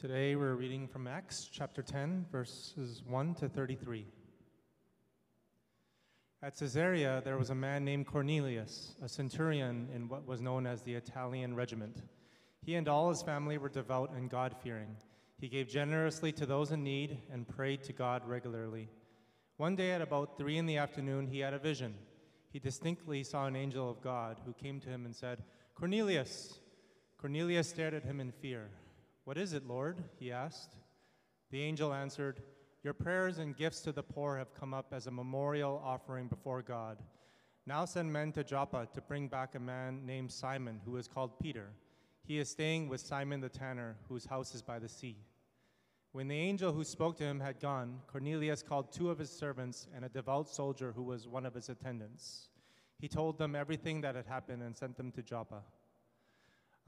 Today we're reading from Acts chapter 10, verses 1 to 33. At Caesarea, there was a man named Cornelius, a centurion in what was known as the Italian regiment. He and all his family were devout and God fearing. He gave generously to those in need and prayed to God regularly. One day at about three in the afternoon, he had a vision. He distinctly saw an angel of God who came to him and said, Cornelius! Cornelius stared at him in fear. What is it, Lord? he asked. The angel answered, Your prayers and gifts to the poor have come up as a memorial offering before God. Now send men to Joppa to bring back a man named Simon, who is called Peter. He is staying with Simon the tanner, whose house is by the sea. When the angel who spoke to him had gone, Cornelius called two of his servants and a devout soldier who was one of his attendants. He told them everything that had happened and sent them to Joppa.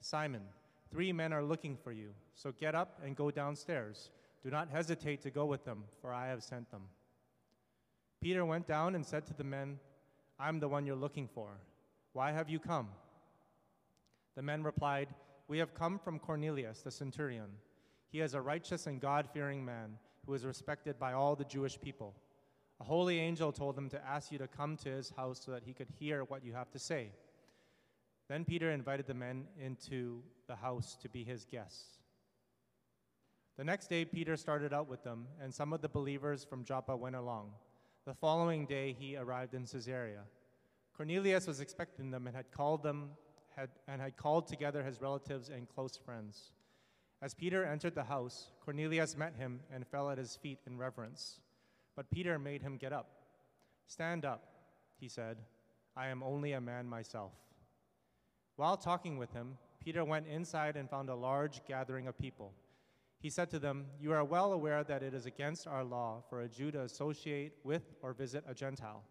Simon, three men are looking for you, so get up and go downstairs. Do not hesitate to go with them, for I have sent them. Peter went down and said to the men, I'm the one you're looking for. Why have you come? The men replied, We have come from Cornelius, the centurion. He is a righteous and God fearing man who is respected by all the Jewish people. A holy angel told him to ask you to come to his house so that he could hear what you have to say. Then Peter invited the men into the house to be his guests. The next day, Peter started out with them, and some of the believers from Joppa went along. The following day, he arrived in Caesarea. Cornelius was expecting them and had called them had, and had called together his relatives and close friends. As Peter entered the house, Cornelius met him and fell at his feet in reverence. But Peter made him get up. Stand up, he said. I am only a man myself. While talking with him, Peter went inside and found a large gathering of people. He said to them, You are well aware that it is against our law for a Jew to associate with or visit a Gentile.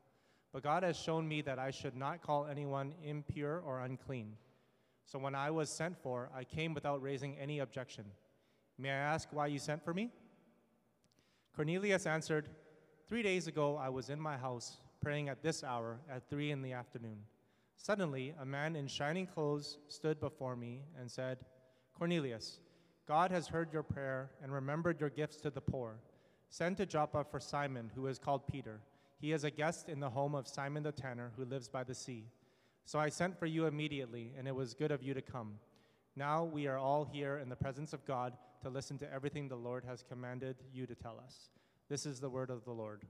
But God has shown me that I should not call anyone impure or unclean. So when I was sent for, I came without raising any objection. May I ask why you sent for me? Cornelius answered, Three days ago I was in my house praying at this hour at three in the afternoon. Suddenly, a man in shining clothes stood before me and said, Cornelius, God has heard your prayer and remembered your gifts to the poor. Send to Joppa for Simon, who is called Peter. He is a guest in the home of Simon the tanner, who lives by the sea. So I sent for you immediately, and it was good of you to come. Now we are all here in the presence of God to listen to everything the Lord has commanded you to tell us. This is the word of the Lord.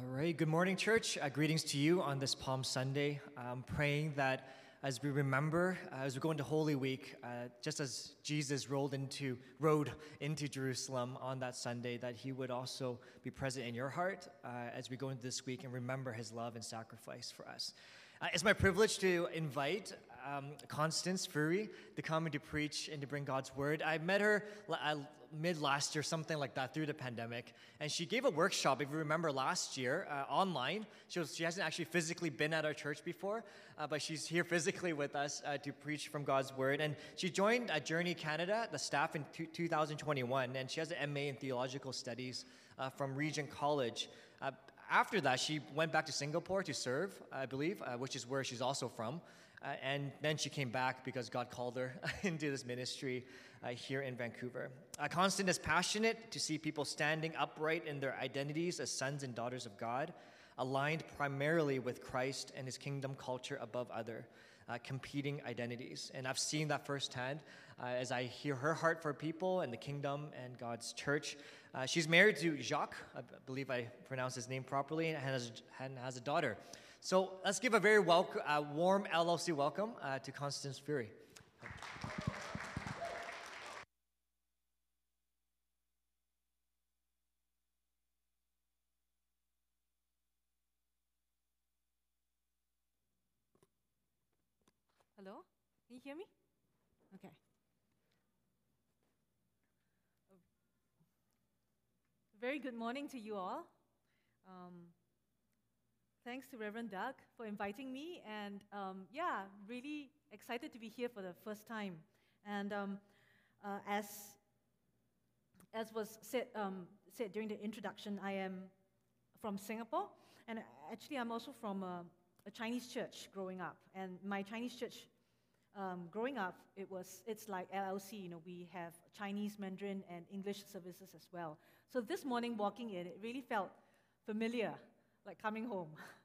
All right, good morning, church. Uh, greetings to you on this Palm Sunday. I'm praying that as we remember, uh, as we go into Holy Week, uh, just as Jesus rolled into, rode into Jerusalem on that Sunday, that he would also be present in your heart uh, as we go into this week and remember his love and sacrifice for us. Uh, it's my privilege to invite um, Constance Fury to come and to preach and to bring God's word. I met her uh, mid last year, something like that, through the pandemic. And she gave a workshop, if you remember, last year uh, online. She, was, she hasn't actually physically been at our church before, uh, but she's here physically with us uh, to preach from God's Word. And she joined uh, Journey Canada, the staff in 2021, and she has an MA in Theological Studies uh, from Regent College. Uh, after that, she went back to Singapore to serve, I believe, which is where she's also from. Uh, and then she came back because God called her into this ministry uh, here in Vancouver. Uh, Constance is passionate to see people standing upright in their identities as sons and daughters of God, aligned primarily with Christ and his kingdom culture above other. uh, competing identities. And I've seen that firsthand uh, as I hear her heart for people and the kingdom and God's church. Uh, she's married to Jacques, I believe I pronounced his name properly, and has, and has a daughter. So let's give a very uh, warm LLC welcome uh, to Constance Fury. Hello? Can you hear me? Okay. Very good morning to you all. Um, thanks to Reverend Doug for inviting me, and um, yeah, really excited to be here for the first time. And um, uh, as as was said um, said during the introduction, I am from Singapore, and actually I'm also from a, a Chinese church growing up. And my Chinese church um, growing up, it was it's like LLC. You know, we have Chinese, Mandarin, and English services as well. So this morning, walking in, it really felt familiar, like coming home.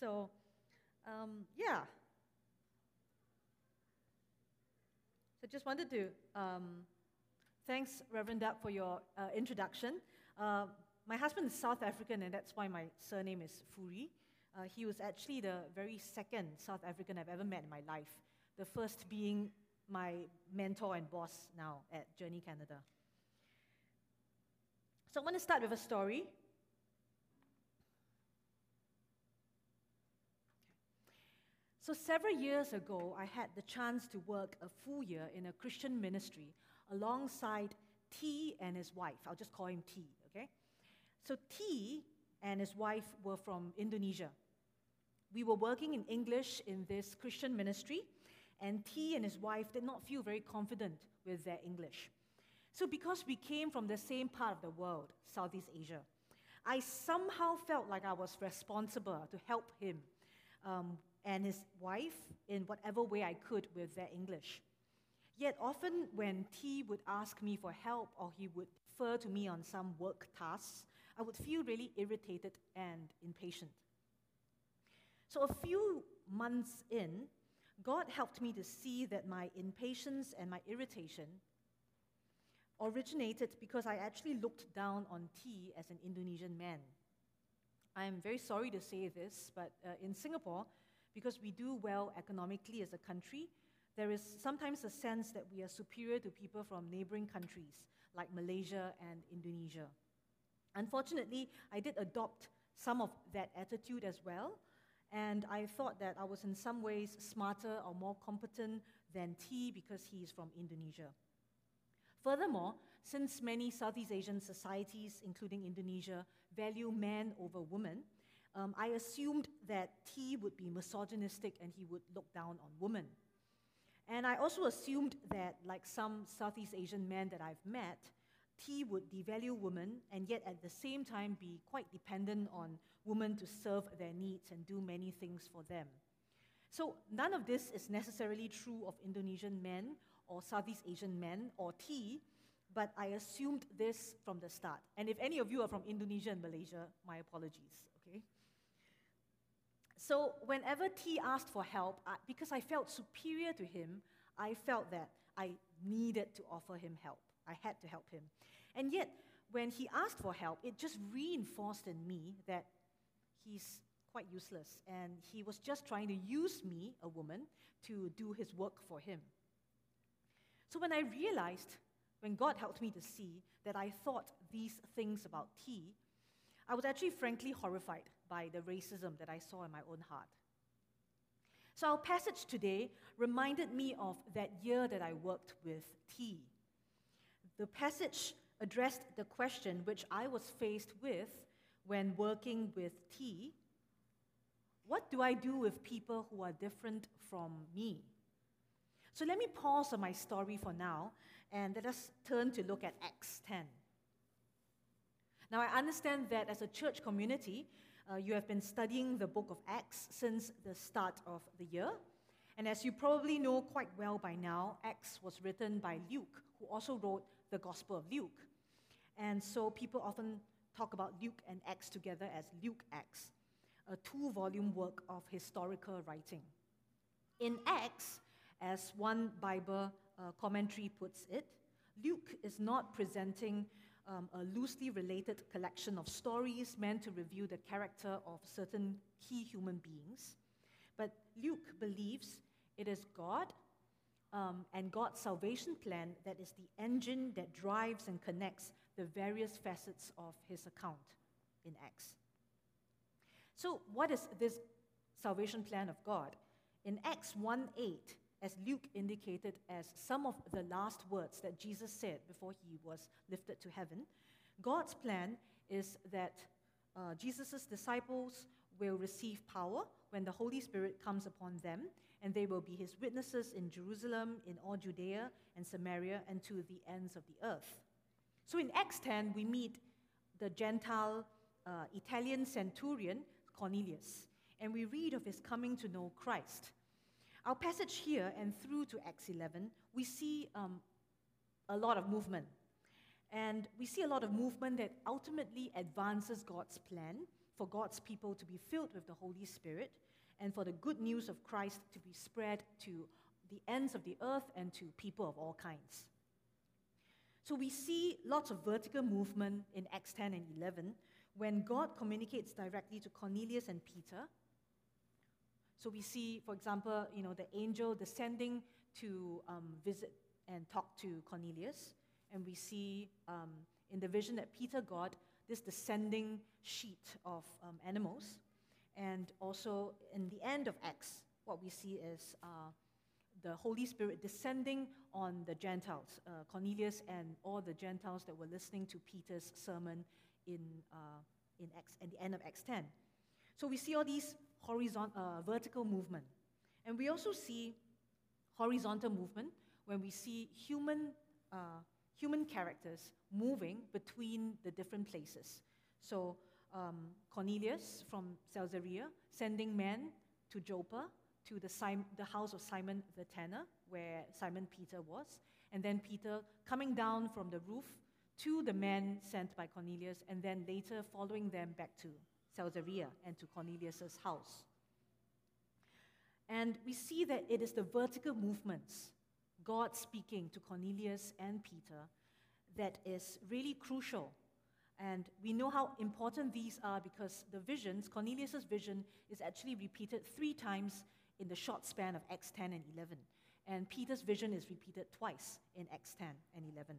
so, um, yeah. So I just wanted to um, thanks Reverend Doug for your uh, introduction. Uh, my husband is South African, and that's why my surname is Furi. Uh, he was actually the very second South African I've ever met in my life. The first being my mentor and boss now at Journey Canada. So I want to start with a story. So, several years ago, I had the chance to work a full year in a Christian ministry alongside T and his wife. I'll just call him T, okay? So, T and his wife were from Indonesia. We were working in English in this Christian ministry, and T and his wife did not feel very confident with their English. So, because we came from the same part of the world, Southeast Asia, I somehow felt like I was responsible to help him um, and his wife in whatever way I could with their English. Yet, often when T would ask me for help or he would defer to me on some work tasks, I would feel really irritated and impatient. So, a few months in, God helped me to see that my impatience and my irritation originated because I actually looked down on T as an Indonesian man. I am very sorry to say this, but uh, in Singapore, because we do well economically as a country, there is sometimes a sense that we are superior to people from neighboring countries like Malaysia and Indonesia. Unfortunately, I did adopt some of that attitude as well, and I thought that I was in some ways smarter or more competent than T because he is from Indonesia. Furthermore, since many Southeast Asian societies, including Indonesia, value man over woman, um, I assumed that T would be misogynistic and he would look down on women. And I also assumed that, like some Southeast Asian men that I've met, T would devalue women and yet at the same time be quite dependent on women to serve their needs and do many things for them. So, none of this is necessarily true of Indonesian men or Southeast Asian men or T, but I assumed this from the start. And if any of you are from Indonesia and Malaysia, my apologies? So, whenever T asked for help, I, because I felt superior to him, I felt that I needed to offer him help. I had to help him. And yet, when he asked for help, it just reinforced in me that he's quite useless and he was just trying to use me, a woman, to do his work for him. So when I realized, when God helped me to see that I thought these things about T, I was actually frankly horrified by the racism that I saw in my own heart. So our passage today reminded me of that year that I worked with T. The passage addressed the question which I was faced with when working with T What do I do with people who are different from me? So let me pause on my story for now and let us turn to look at Acts 10. Now, I understand that as a church community, uh, you have been studying the book of Acts since the start of the year. And as you probably know quite well by now, Acts was written by Luke, who also wrote the Gospel of Luke. And so people often talk about Luke and Acts together as Luke Acts, a two volume work of historical writing. In Acts, as one Bible uh, commentary puts it, Luke is not presenting um, a loosely related collection of stories meant to review the character of certain key human beings, but Luke believes it is God um, and God's salvation plan that is the engine that drives and connects the various facets of his account in Acts. So, what is this salvation plan of God? In Acts 1 8, as Luke indicated as some of the last words that Jesus said before he was lifted to heaven, God's plan is that uh, Jesus' disciples will receive power when the Holy Spirit comes upon them, and they will be his witnesses in Jerusalem, in all Judea and Samaria, and to the ends of the earth. So in Acts 10, we meet the Gentile uh, Italian centurion Cornelius, and we read of his coming to know Christ. Our passage here and through to Acts 11, we see um, a lot of movement. And we see a lot of movement that ultimately advances God's plan for God's people to be filled with the Holy Spirit and for the good news of Christ to be spread to the ends of the earth and to people of all kinds. So we see lots of vertical movement in Acts 10 and 11 when God communicates directly to Cornelius and Peter. So we see, for example, you know, the angel descending to um, visit and talk to Cornelius, and we see um, in the vision that Peter got this descending sheet of um, animals, and also in the end of Acts, what we see is uh, the Holy Spirit descending on the Gentiles, uh, Cornelius and all the Gentiles that were listening to Peter's sermon in, uh, in Acts, at the end of Acts 10. So we see all these horizontal, uh, vertical movement. And we also see horizontal movement when we see human, uh, human characters moving between the different places. So um, Cornelius from Caesarea sending men to Joppa to the, Sim- the house of Simon the tanner, where Simon Peter was, and then Peter coming down from the roof to the men sent by Cornelius, and then later following them back to Caesarea and to Cornelius' house. And we see that it is the vertical movements, God speaking to Cornelius and Peter, that is really crucial. And we know how important these are because the visions, Cornelius' vision, is actually repeated three times in the short span of Acts 10 and 11. And Peter's vision is repeated twice in Acts 10 and 11.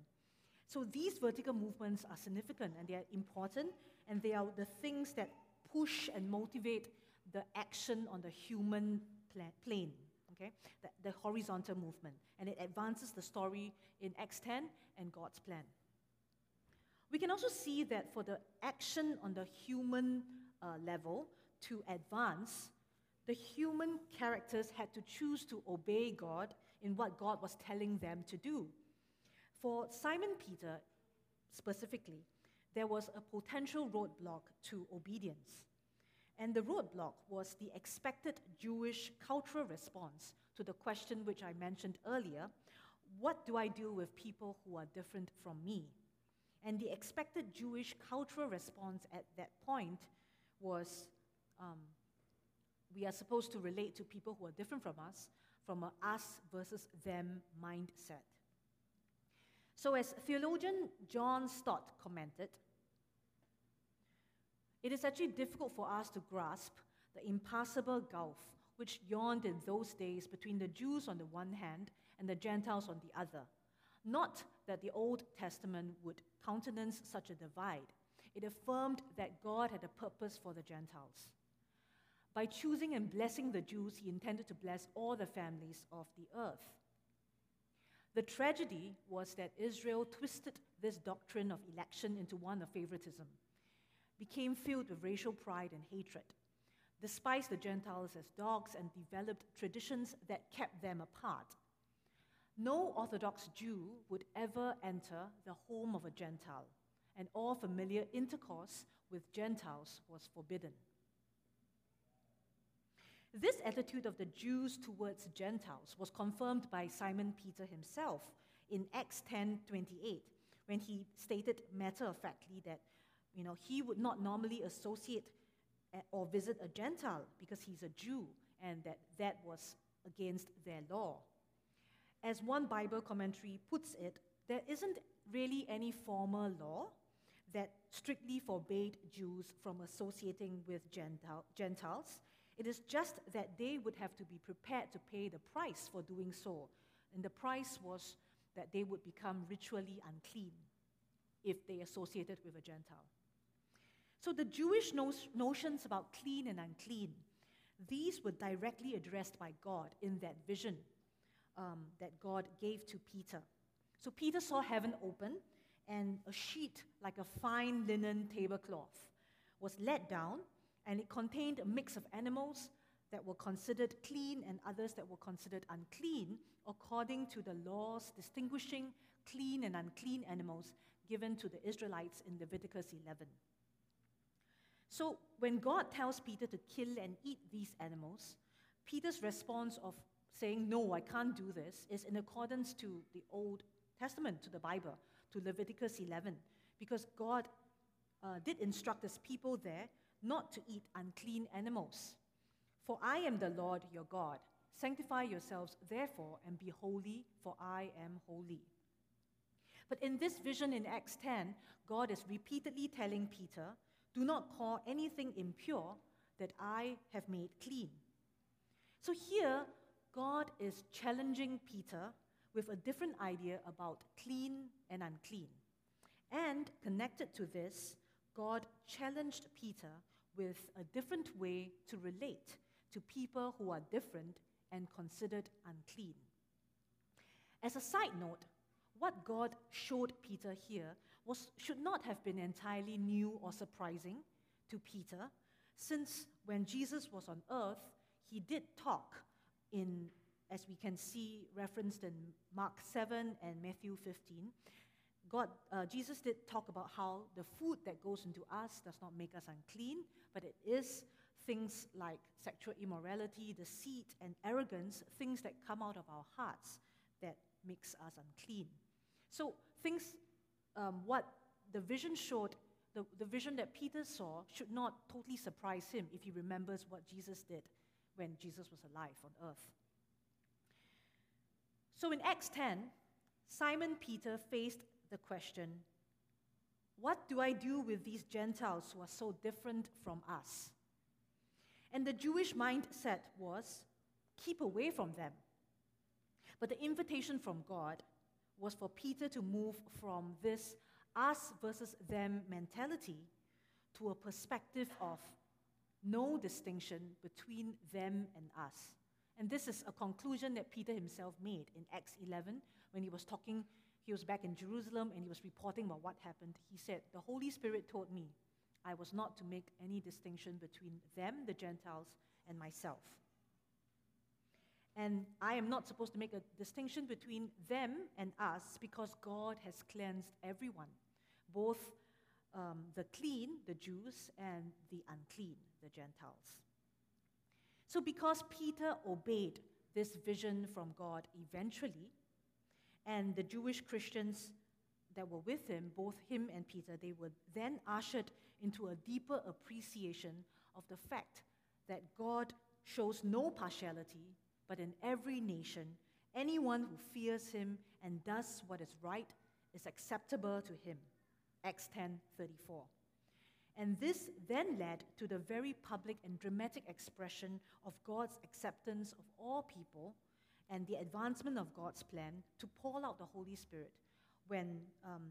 So these vertical movements are significant and they are important, and they are the things that push and motivate the action on the human plane, okay? The, the horizontal movement. And it advances the story in Acts 10 and God's plan. We can also see that for the action on the human uh, level to advance, the human characters had to choose to obey God in what God was telling them to do. For Simon Peter specifically, there was a potential roadblock to obedience. And the roadblock was the expected Jewish cultural response to the question which I mentioned earlier what do I do with people who are different from me? And the expected Jewish cultural response at that point was um, we are supposed to relate to people who are different from us from a us versus them mindset. So, as theologian John Stott commented, it is actually difficult for us to grasp the impassable gulf which yawned in those days between the Jews on the one hand and the Gentiles on the other. Not that the Old Testament would countenance such a divide, it affirmed that God had a purpose for the Gentiles. By choosing and blessing the Jews, he intended to bless all the families of the earth. The tragedy was that Israel twisted this doctrine of election into one of favoritism, became filled with racial pride and hatred, despised the Gentiles as dogs, and developed traditions that kept them apart. No Orthodox Jew would ever enter the home of a Gentile, and all familiar intercourse with Gentiles was forbidden. This attitude of the Jews towards Gentiles was confirmed by Simon Peter himself in Acts 10:28 when he stated matter-of-factly that you know he would not normally associate eh, or visit a Gentile because he's a Jew and that that was against their law. As one Bible commentary puts it, there isn't really any formal law that strictly forbade Jews from associating with Gentile, Gentiles. It is just that they would have to be prepared to pay the price for doing so. And the price was that they would become ritually unclean if they associated with a Gentile. So the Jewish no- notions about clean and unclean, these were directly addressed by God in that vision um, that God gave to Peter. So Peter saw heaven open, and a sheet like a fine linen tablecloth was let down, and it contained a mix of animals that were considered clean and others that were considered unclean, according to the laws distinguishing clean and unclean animals given to the Israelites in Leviticus 11. So, when God tells Peter to kill and eat these animals, Peter's response of saying, No, I can't do this, is in accordance to the Old Testament, to the Bible, to Leviticus 11, because God uh, did instruct his people there not to eat unclean animals. For I am the Lord your God. Sanctify yourselves, therefore, and be holy, for I am holy. But in this vision in Acts 10, God is repeatedly telling Peter, Do not call anything impure that I have made clean. So here, God is challenging Peter with a different idea about clean and unclean. And connected to this, God challenged Peter with a different way to relate to people who are different and considered unclean. As a side note, what God showed Peter here was, should not have been entirely new or surprising to Peter, since when Jesus was on earth, he did talk in, as we can see referenced in Mark 7 and Matthew 15. God, uh, Jesus did talk about how the food that goes into us does not make us unclean, but it is things like sexual immorality, deceit, and arrogance, things that come out of our hearts that makes us unclean. So things, um, what the vision showed, the, the vision that Peter saw should not totally surprise him if he remembers what Jesus did when Jesus was alive on earth. So in Acts 10, Simon Peter faced the question What do I do with these Gentiles who are so different from us? And the Jewish mindset was keep away from them. But the invitation from God was for Peter to move from this us versus them mentality to a perspective of no distinction between them and us. And this is a conclusion that Peter himself made in Acts 11 when he was talking. He was back in Jerusalem and he was reporting about what happened. He said, The Holy Spirit told me I was not to make any distinction between them, the Gentiles, and myself. And I am not supposed to make a distinction between them and us because God has cleansed everyone, both um, the clean, the Jews, and the unclean, the Gentiles. So, because Peter obeyed this vision from God eventually, and the Jewish Christians that were with him, both him and Peter, they were then ushered into a deeper appreciation of the fact that God shows no partiality, but in every nation, anyone who fears him and does what is right is acceptable to him. Acts 10:34. And this then led to the very public and dramatic expression of God's acceptance of all people and the advancement of God's plan to pour out the Holy Spirit when um,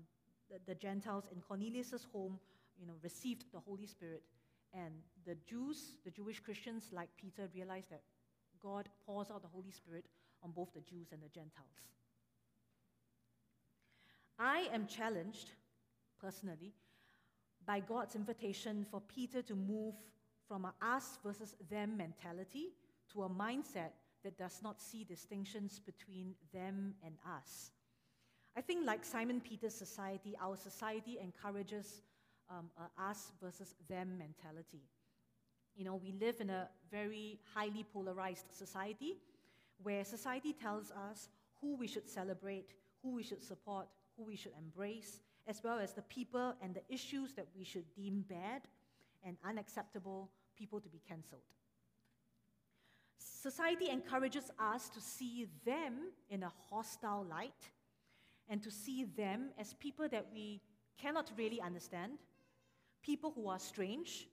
the, the Gentiles in Cornelius' home you know, received the Holy Spirit. And the Jews, the Jewish Christians like Peter, realized that God pours out the Holy Spirit on both the Jews and the Gentiles. I am challenged, personally, by God's invitation for Peter to move from a us versus them mentality to a mindset that does not see distinctions between them and us. I think, like Simon Peter's society, our society encourages um, a us versus them mentality. You know, we live in a very highly polarized society where society tells us who we should celebrate, who we should support, who we should embrace, as well as the people and the issues that we should deem bad and unacceptable people to be cancelled. Society encourages us to see them in a hostile light and to see them as people that we cannot really understand, people who are strange,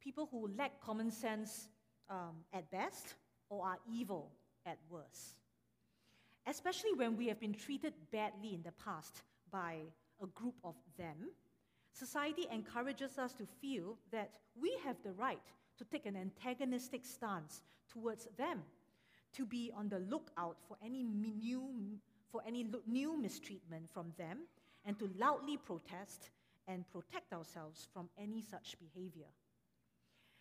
people who lack common sense um, at best, or are evil at worst. Especially when we have been treated badly in the past by a group of them, society encourages us to feel that we have the right to take an antagonistic stance towards them, to be on the lookout for any new, for any new mistreatment from them, and to loudly protest and protect ourselves from any such behavior.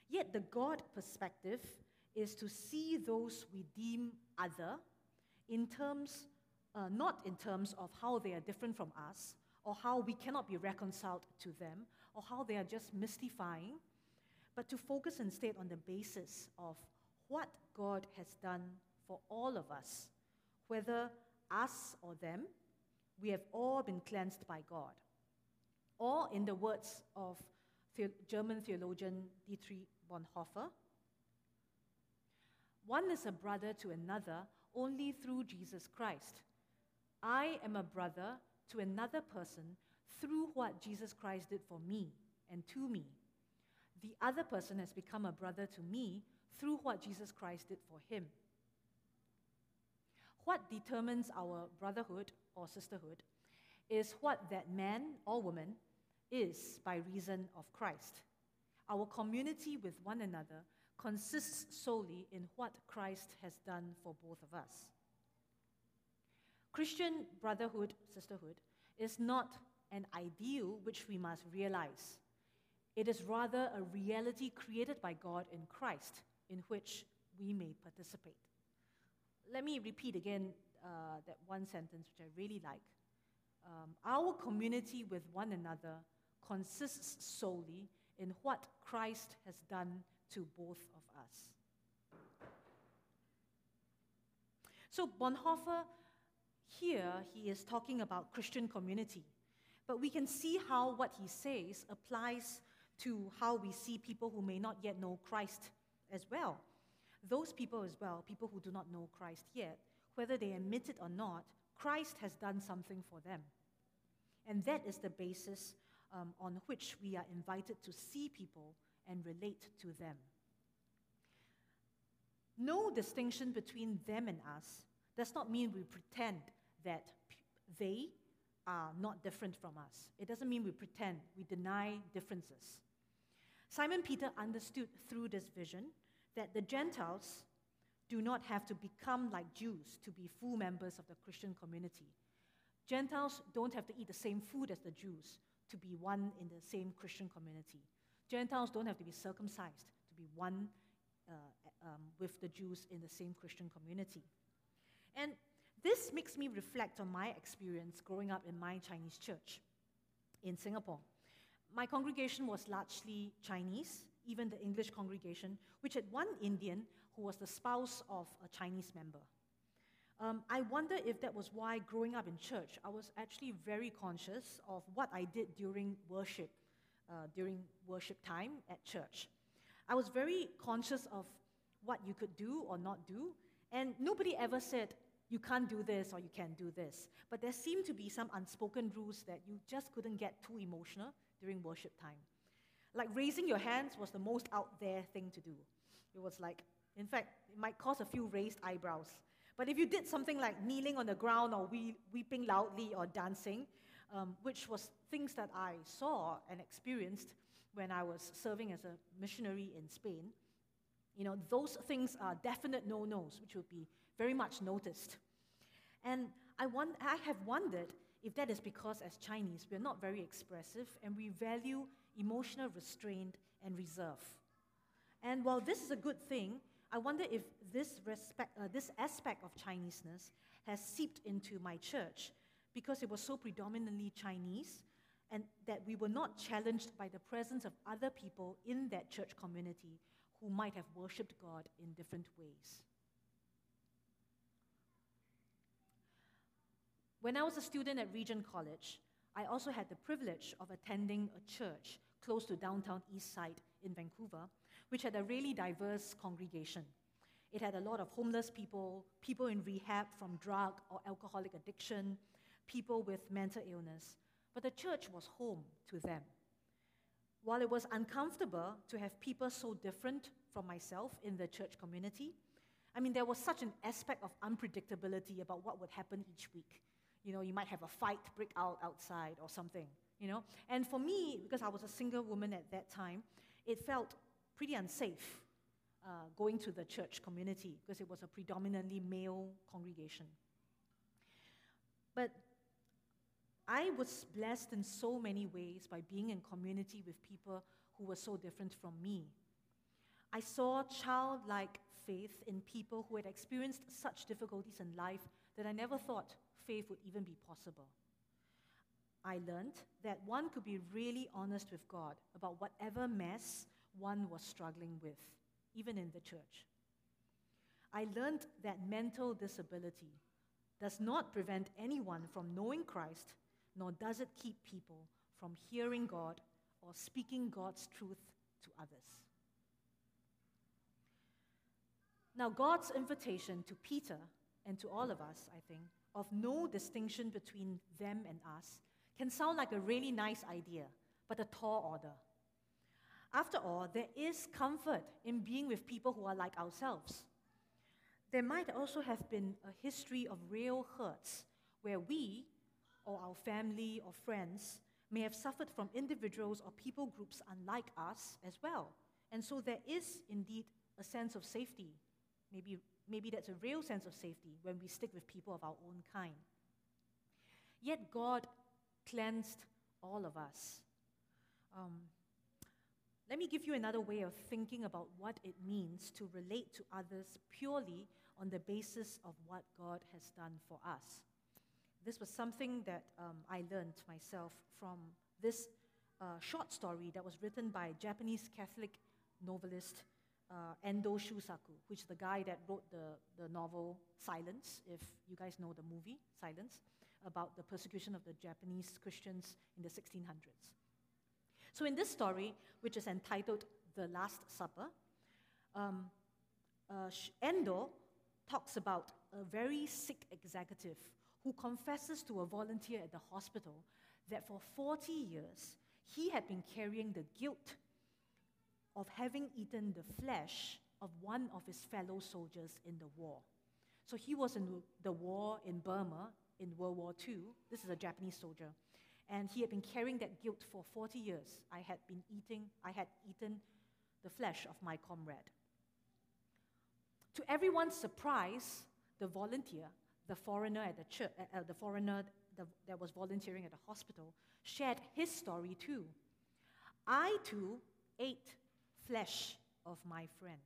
Yet the God perspective is to see those we deem other in terms, uh, not in terms of how they are different from us, or how we cannot be reconciled to them, or how they are just mystifying, but to focus instead on the basis of what God has done for all of us, whether us or them, we have all been cleansed by God. Or, in the words of the German theologian Dietrich Bonhoeffer, one is a brother to another only through Jesus Christ. I am a brother to another person through what Jesus Christ did for me and to me. The other person has become a brother to me through what Jesus Christ did for him. What determines our brotherhood or sisterhood is what that man or woman is by reason of Christ. Our community with one another consists solely in what Christ has done for both of us. Christian brotherhood, sisterhood, is not an ideal which we must realize. It is rather a reality created by God in Christ in which we may participate. Let me repeat again uh, that one sentence which I really like. Um, our community with one another consists solely in what Christ has done to both of us. So Bonhoeffer, here he is talking about Christian community, but we can see how what he says applies to how we see people who may not yet know Christ as well. Those people as well, people who do not know Christ yet, whether they admit it or not, Christ has done something for them. And that is the basis um, on which we are invited to see people and relate to them. No distinction between them and us does not mean we pretend that they are not different from us. It doesn't mean we pretend, we deny differences. Simon Peter understood through this vision that the Gentiles do not have to become like Jews to be full members of the Christian community. Gentiles don't have to eat the same food as the Jews to be one in the same Christian community. Gentiles don't have to be circumcised to be one uh, um, with the Jews in the same Christian community. And this makes me reflect on my experience growing up in my Chinese church in Singapore. My congregation was largely Chinese, even the English congregation, which had one Indian who was the spouse of a Chinese member. Um, I wonder if that was why, growing up in church, I was actually very conscious of what I did during worship, uh, during worship time at church. I was very conscious of what you could do or not do, and nobody ever said, you can't do this or you can't do this. But there seemed to be some unspoken rules that you just couldn't get too emotional during worship time. Like raising your hands was the most out there thing to do. It was like, in fact, it might cause a few raised eyebrows. But if you did something like kneeling on the ground or we- weeping loudly or dancing, um, which was things that I saw and experienced when I was serving as a missionary in Spain, you know, those things are definite no nos, which would be very much noticed. And I, want, I have wondered if that is because, as Chinese, we're not very expressive and we value emotional restraint and reserve. And while this is a good thing, I wonder if this, respect, uh, this aspect of Chineseness has seeped into my church because it was so predominantly Chinese and that we were not challenged by the presence of other people in that church community who might have worshipped God in different ways. When I was a student at Regent College, I also had the privilege of attending a church close to downtown East Side in Vancouver, which had a really diverse congregation. It had a lot of homeless people, people in rehab from drug or alcoholic addiction, people with mental illness. But the church was home to them. While it was uncomfortable to have people so different from myself in the church community, I mean, there was such an aspect of unpredictability about what would happen each week. You know, you might have a fight break out outside or something, you know. And for me, because I was a single woman at that time, it felt pretty unsafe uh, going to the church community because it was a predominantly male congregation. But I was blessed in so many ways by being in community with people who were so different from me. I saw childlike faith in people who had experienced such difficulties in life that I never thought faith would even be possible. I learned that one could be really honest with God about whatever mess one was struggling with, even in the church. I learned that mental disability does not prevent anyone from knowing Christ, nor does it keep people from hearing God or speaking God's truth to others. Now, God's invitation to Peter and to all of us, I think, of no distinction between them and us, can sound like a really nice idea, but a tall order. After all, there is comfort in being with people who are like ourselves. There might also have been a history of real hurts where we, or our family or friends, may have suffered from individuals or people groups unlike us as well. And so there is indeed a sense of safety Maybe, maybe that's a real sense of safety when we stick with people of our own kind. Yet God cleansed all of us. Um, let me give you another way of thinking about what it means to relate to others purely on the basis of what God has done for us. This was something that um, I learned myself from this uh, short story that was written by Japanese Catholic novelist uh, Endo Shusaku, which is the guy that wrote the, the novel Silence, if you guys know the movie Silence, about the persecution of the Japanese Christians in the 1600s. So, in this story, which is entitled The Last Supper, um, uh, Endo talks about a very sick executive who confesses to a volunteer at the hospital that for 40 years he had been carrying the guilt of having eaten the flesh of one of his fellow soldiers in the war. So he was in the war in Burma in World War II. This is a Japanese soldier. And he had been carrying that guilt for 40 years. I had been eating, I had eaten the flesh of my comrade. To everyone's surprise, the volunteer, the foreigner at the church, uh, uh, the foreigner that was volunteering at the hospital, shared his story too. I too ate flesh of my friend,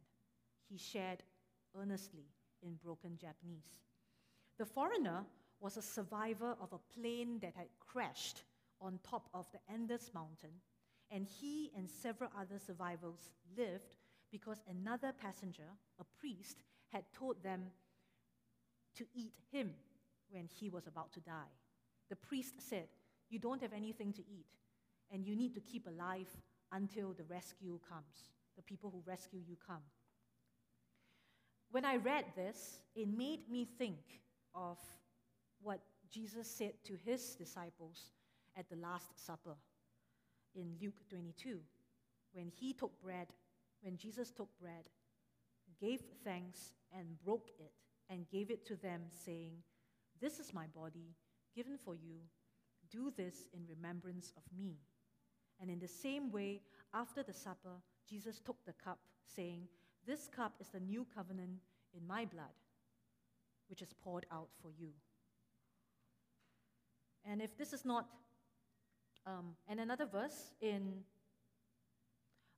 he shared earnestly in broken Japanese. The foreigner was a survivor of a plane that had crashed on top of the Andes Mountain, and he and several other survivors lived because another passenger, a priest, had told them to eat him when he was about to die. The priest said, You don't have anything to eat, and you need to keep alive until the rescue comes the people who rescue you come. When I read this, it made me think of what Jesus said to his disciples at the Last Supper in Luke 22. When he took bread, when Jesus took bread, gave thanks and broke it and gave it to them, saying, This is my body given for you. Do this in remembrance of me. And in the same way, after the supper, Jesus took the cup, saying, This cup is the new covenant in my blood, which is poured out for you. And if this is not, um, and another verse in,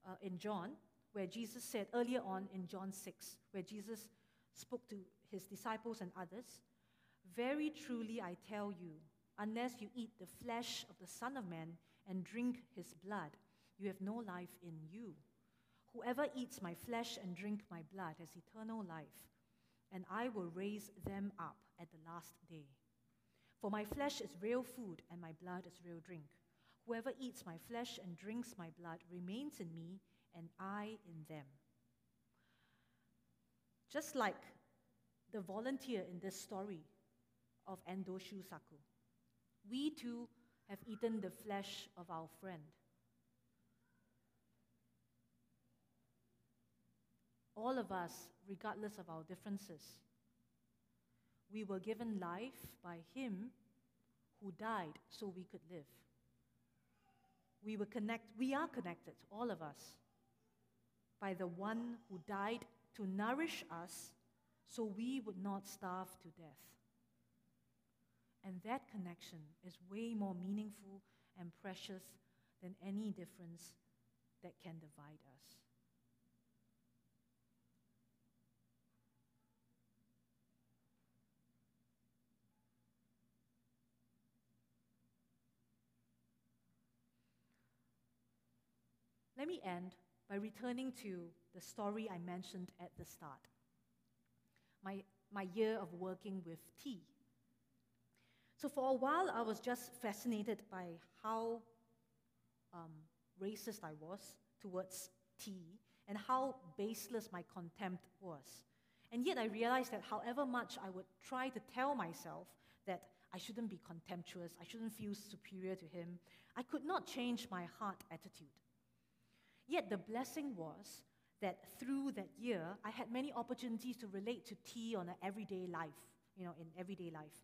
uh, in John, where Jesus said earlier on in John 6, where Jesus spoke to his disciples and others, Very truly I tell you, unless you eat the flesh of the Son of Man and drink his blood, you have no life in you. Whoever eats my flesh and drink my blood has eternal life, and I will raise them up at the last day. For my flesh is real food, and my blood is real drink. Whoever eats my flesh and drinks my blood remains in me, and I in them. Just like the volunteer in this story of Endo Shusaku, we too have eaten the flesh of our friend. All of us, regardless of our differences, we were given life by Him who died so we could live. We were connect, we are connected, all of us, by the one who died to nourish us so we would not starve to death. And that connection is way more meaningful and precious than any difference that can divide us. Let me end by returning to the story I mentioned at the start my, my year of working with T. So, for a while, I was just fascinated by how um, racist I was towards T and how baseless my contempt was. And yet, I realized that however much I would try to tell myself that I shouldn't be contemptuous, I shouldn't feel superior to him, I could not change my heart attitude. Yet the blessing was that through that year, I had many opportunities to relate to T on an everyday life, you know, in everyday life.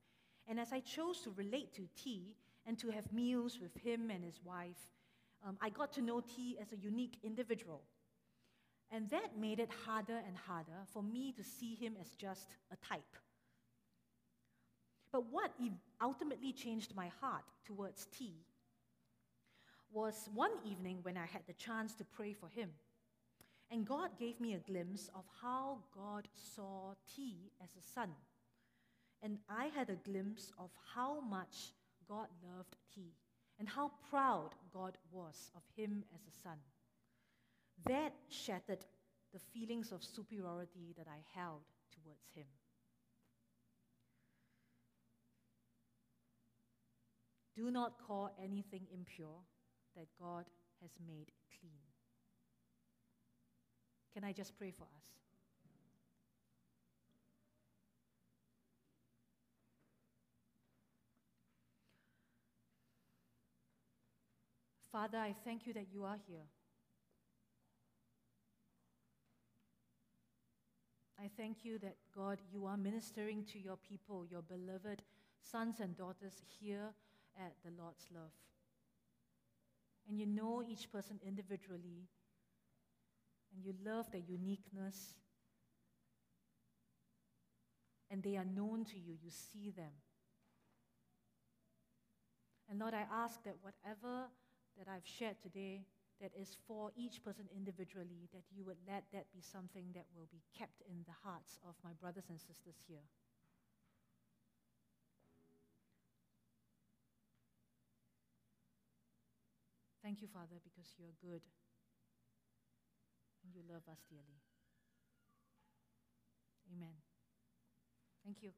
And as I chose to relate to T and to have meals with him and his wife, um, I got to know T as a unique individual. And that made it harder and harder for me to see him as just a type. But what ultimately changed my heart towards T was one evening when I had the chance to pray for him. And God gave me a glimpse of how God saw T as a son. And I had a glimpse of how much God loved T and how proud God was of him as a son. That shattered the feelings of superiority that I held towards him. Do not call anything impure that God has made clean. Can I just pray for us? Father, I thank you that you are here. I thank you that, God, you are ministering to your people, your beloved sons and daughters here at the Lord's Love and you know each person individually, and you love their uniqueness, and they are known to you, you see them. And Lord, I ask that whatever that I've shared today that is for each person individually, that you would let that be something that will be kept in the hearts of my brothers and sisters here. Thank you, Father, because you're good and you love us dearly. Amen. Thank you.